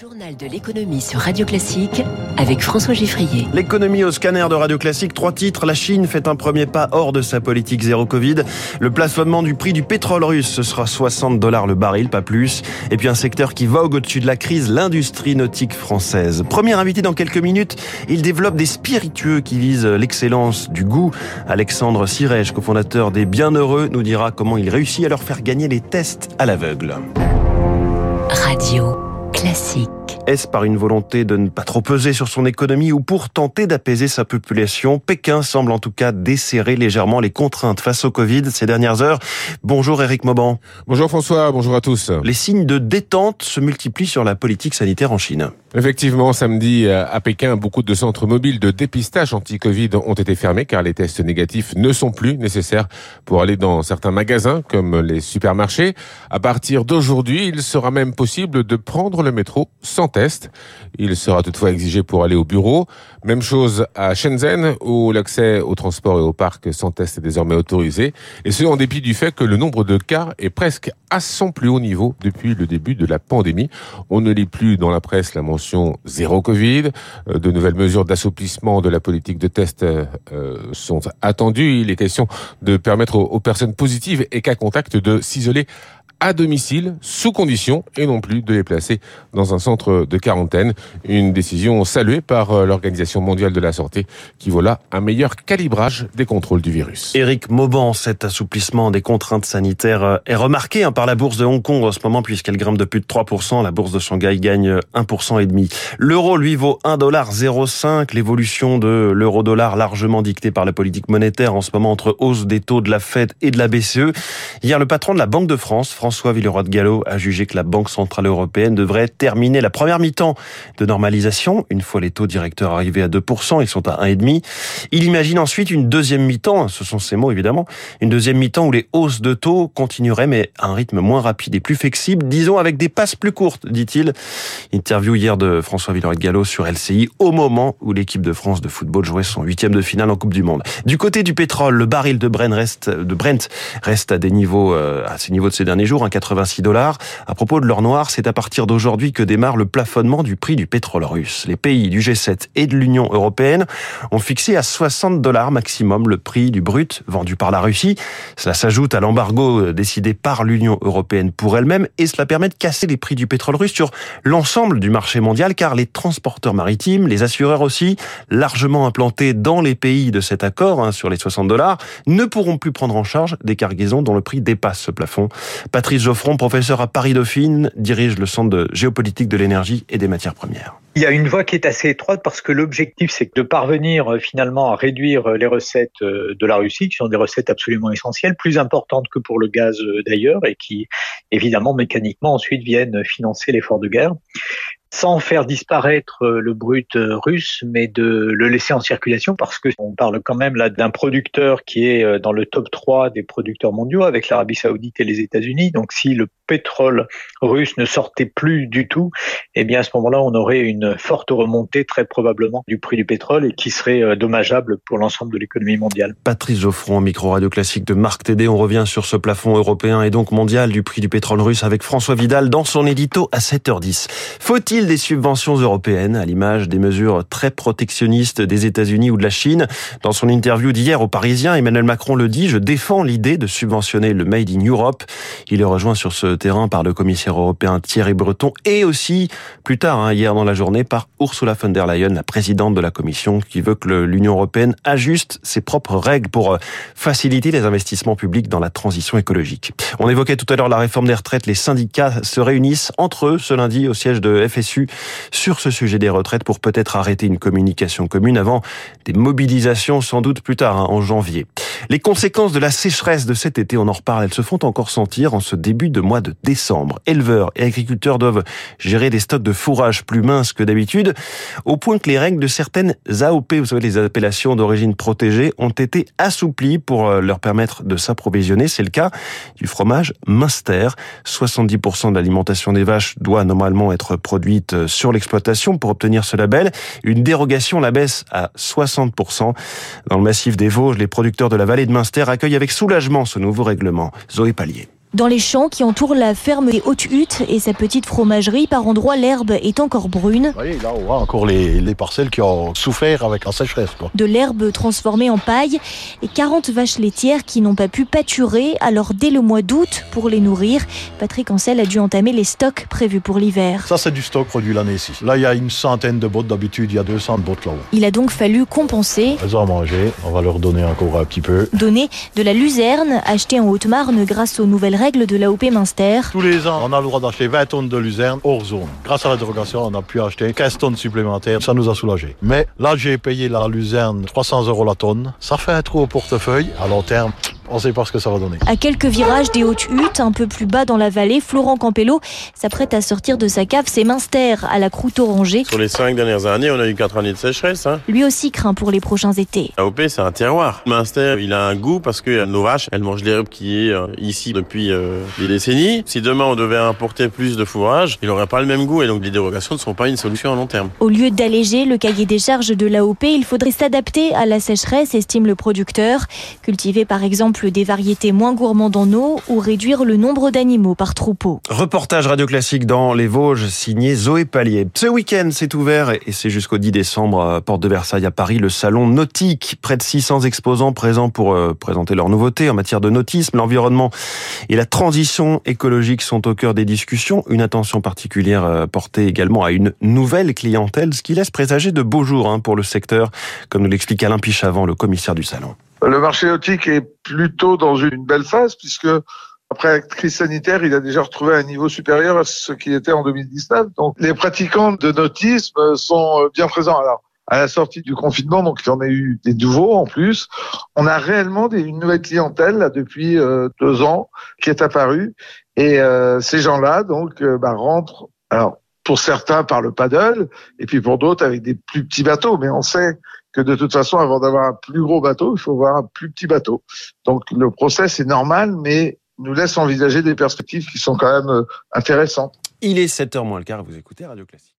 journal de l'économie sur Radio Classique avec François Giffrier. L'économie au scanner de Radio Classique, trois titres. La Chine fait un premier pas hors de sa politique zéro Covid. Le plafonnement du prix du pétrole russe, ce sera 60 dollars le baril, pas plus. Et puis un secteur qui vogue au-dessus de la crise, l'industrie nautique française. Premier invité dans quelques minutes, il développe des spiritueux qui visent l'excellence du goût. Alexandre Sirège, cofondateur des Bienheureux, nous dira comment il réussit à leur faire gagner les tests à l'aveugle. Radio Classique. Est-ce par une volonté de ne pas trop peser sur son économie ou pour tenter d'apaiser sa population? Pékin semble en tout cas desserrer légèrement les contraintes face au Covid ces dernières heures. Bonjour Eric Mauban. Bonjour François, bonjour à tous. Les signes de détente se multiplient sur la politique sanitaire en Chine. Effectivement, samedi à Pékin, beaucoup de centres mobiles de dépistage anti-Covid ont été fermés car les tests négatifs ne sont plus nécessaires pour aller dans certains magasins comme les supermarchés. À partir d'aujourd'hui, il sera même possible de prendre le métro sans test. Il sera toutefois exigé pour aller au bureau. Même chose à Shenzhen où l'accès au transport et au parc sans test est désormais autorisé. Et ce en dépit du fait que le nombre de cas est presque à son plus haut niveau depuis le début de la pandémie. On ne lit plus dans la presse la mention zéro Covid. Euh, de nouvelles mesures d'assouplissement de la politique de test euh, sont attendues. Il est question de permettre aux personnes positives et cas contact de s'isoler à domicile, sous condition, et non plus de les placer dans un centre de quarantaine. Une décision saluée par euh, l'Organisation mondiale de la santé, qui voilà un meilleur calibrage des contrôles du virus. Éric Mauban, cet assouplissement des contraintes sanitaires euh, est remarqué hein, par la bourse de Hong Kong en ce moment, puisqu'elle grimpe de plus de 3%. La bourse de Shanghai gagne 1% et demi. L'euro, lui, vaut 1,05$. L'évolution de l'euro-dollar largement dictée par la politique monétaire en ce moment entre hausse des taux de la Fed et de la BCE. Hier, le patron de la Banque de France, France François Villeroy de Gallo a jugé que la Banque Centrale Européenne devrait terminer la première mi-temps de normalisation. Une fois les taux directeurs arrivés à 2%, ils sont à 1,5%. Il imagine ensuite une deuxième mi-temps, ce sont ces mots évidemment, une deuxième mi-temps où les hausses de taux continueraient mais à un rythme moins rapide et plus flexible, disons avec des passes plus courtes, dit-il. Interview hier de François Villeroy de Gallo sur LCI au moment où l'équipe de France de football jouait son huitième de finale en Coupe du Monde. Du côté du pétrole, le baril de Brent reste, Brent reste à des niveaux, euh, à ces niveaux de ces derniers jours, 86 dollars. À propos de l'or noir, c'est à partir d'aujourd'hui que démarre le plafonnement du prix du pétrole russe. Les pays du G7 et de l'Union européenne ont fixé à 60 dollars maximum le prix du brut vendu par la Russie. Cela s'ajoute à l'embargo décidé par l'Union européenne pour elle-même et cela permet de casser les prix du pétrole russe sur l'ensemble du marché mondial car les transporteurs maritimes, les assureurs aussi, largement implantés dans les pays de cet accord hein, sur les 60 dollars, ne pourront plus prendre en charge des cargaisons dont le prix dépasse ce plafond. Geoffron, professeur à Paris-Dauphine, dirige le Centre de géopolitique de l'énergie et des matières premières. Il y a une voie qui est assez étroite parce que l'objectif, c'est de parvenir euh, finalement à réduire euh, les recettes euh, de la Russie, qui sont des recettes absolument essentielles, plus importantes que pour le gaz d'ailleurs, et qui évidemment mécaniquement ensuite viennent financer l'effort de guerre sans faire disparaître le brut russe, mais de le laisser en circulation parce que on parle quand même là d'un producteur qui est dans le top 3 des producteurs mondiaux avec l'Arabie Saoudite et les États-Unis. Donc si le pétrole russe ne sortait plus du tout, eh bien à ce moment-là, on aurait une forte remontée très probablement du prix du pétrole et qui serait dommageable pour l'ensemble de l'économie mondiale. Patrice Geoffron, micro radio classique de Marc Tédé. On revient sur ce plafond européen et donc mondial du prix du pétrole russe avec François Vidal dans son édito à 7h10. Faut-il des subventions européennes, à l'image des mesures très protectionnistes des États-Unis ou de la Chine? Dans son interview d'hier aux Parisiens, Emmanuel Macron le dit, je défends l'idée de subventionner le Made in Europe. Il est rejoint sur ce terrain par le commissaire européen Thierry Breton et aussi, plus tard, hein, hier dans la journée, par Ursula von der Leyen, la présidente de la Commission, qui veut que l'Union européenne ajuste ses propres règles pour euh, faciliter les investissements publics dans la transition écologique. On évoquait tout à l'heure la réforme des retraites. Les syndicats se réunissent entre eux ce lundi au siège de FSU sur ce sujet des retraites pour peut-être arrêter une communication commune avant des mobilisations sans doute plus tard, hein, en janvier. Les conséquences de la sécheresse de cet été, on en reparle, elles se font encore sentir en ce début de mois de décembre. Éleveurs et agriculteurs doivent gérer des stocks de fourrage plus minces que d'habitude, au point que les règles de certaines AOP, vous savez, les appellations d'origine protégée, ont été assouplies pour euh, leur permettre de s'approvisionner. C'est le cas du fromage Munster. 70% de l'alimentation des vaches doit normalement être produite euh, sur l'exploitation pour obtenir ce label. Une dérogation la baisse à 60%. Dans le massif des Vosges, les producteurs de la vallée de Münster accueillent avec soulagement ce nouveau règlement. Zoé Pallier. Dans les champs qui entourent la ferme des Hautes Huttes et sa petite fromagerie, par endroits l'herbe est encore brune. Vous voyez, là on voit encore les, les parcelles qui ont souffert avec la sécheresse. Quoi. De l'herbe transformée en paille et 40 vaches laitières qui n'ont pas pu pâturer. Alors dès le mois d'août, pour les nourrir, Patrick Ancel a dû entamer les stocks prévus pour l'hiver. Ça c'est du stock produit l'année ici. Là il y a une centaine de bottes d'habitude, il y a 200 bottes là-haut. Il a donc fallu compenser. Elles ont à manger, on va leur donner encore un petit peu. Donner de la luzerne achetée en Haute-Marne grâce aux nouvelles de l'AOP Minster. Tous les ans, on a le droit d'acheter 20 tonnes de luzerne hors zone. Grâce à la dérogation, on a pu acheter 15 tonnes supplémentaires. Ça nous a soulagé. Mais là, j'ai payé la luzerne 300 euros la tonne. Ça fait un trou au portefeuille. À long terme, on ne sait pas ce que ça va donner. À quelques virages des hautes huttes, un peu plus bas dans la vallée, Florent Campello s'apprête à sortir de sa cave ses Minster à la croûte orangée. Sur les cinq dernières années, on a eu quatre années de sécheresse. Hein. Lui aussi craint pour les prochains étés. AOP, c'est un terroir. Minster, il a un goût parce que nos vaches, elles mangent l'herbe qui est euh, ici depuis euh, des décennies. Si demain on devait importer plus de fourrage, il n'aurait pas le même goût et donc les dérogations ne sont pas une solution à long terme. Au lieu d'alléger le cahier des charges de l'AOP, il faudrait s'adapter à la sécheresse, estime le producteur. Cultiver par exemple des variétés moins gourmandes en eau ou réduire le nombre d'animaux par troupeau. Reportage radio classique dans les Vosges, signé Zoé Pallier. Ce week-end, c'est ouvert et c'est jusqu'au 10 décembre à Porte de Versailles à Paris, le salon nautique. Près de 600 exposants présents pour euh, présenter leurs nouveautés en matière de nautisme, l'environnement et la transition écologique sont au cœur des discussions. Une attention particulière euh, portée également à une nouvelle clientèle, ce qui laisse présager de beaux jours hein, pour le secteur, comme nous l'explique Alain Pichavant, le commissaire du salon. Le marché nautique est plutôt dans une belle phase puisque après la crise sanitaire, il a déjà retrouvé un niveau supérieur à ce qu'il était en 2019. Donc les pratiquants de nautisme sont bien présents. Alors à la sortie du confinement, donc il y en a eu des nouveaux en plus. On a réellement une nouvelle clientèle là, depuis euh, deux ans qui est apparue et euh, ces gens-là donc euh, bah, rentrent. Alors pour certains par le paddle et puis pour d'autres avec des plus petits bateaux, mais on sait que de toute façon, avant d'avoir un plus gros bateau, il faut avoir un plus petit bateau. Donc le process est normal, mais nous laisse envisager des perspectives qui sont quand même intéressantes. Il est 7h moins le quart, vous écoutez Radio Classique.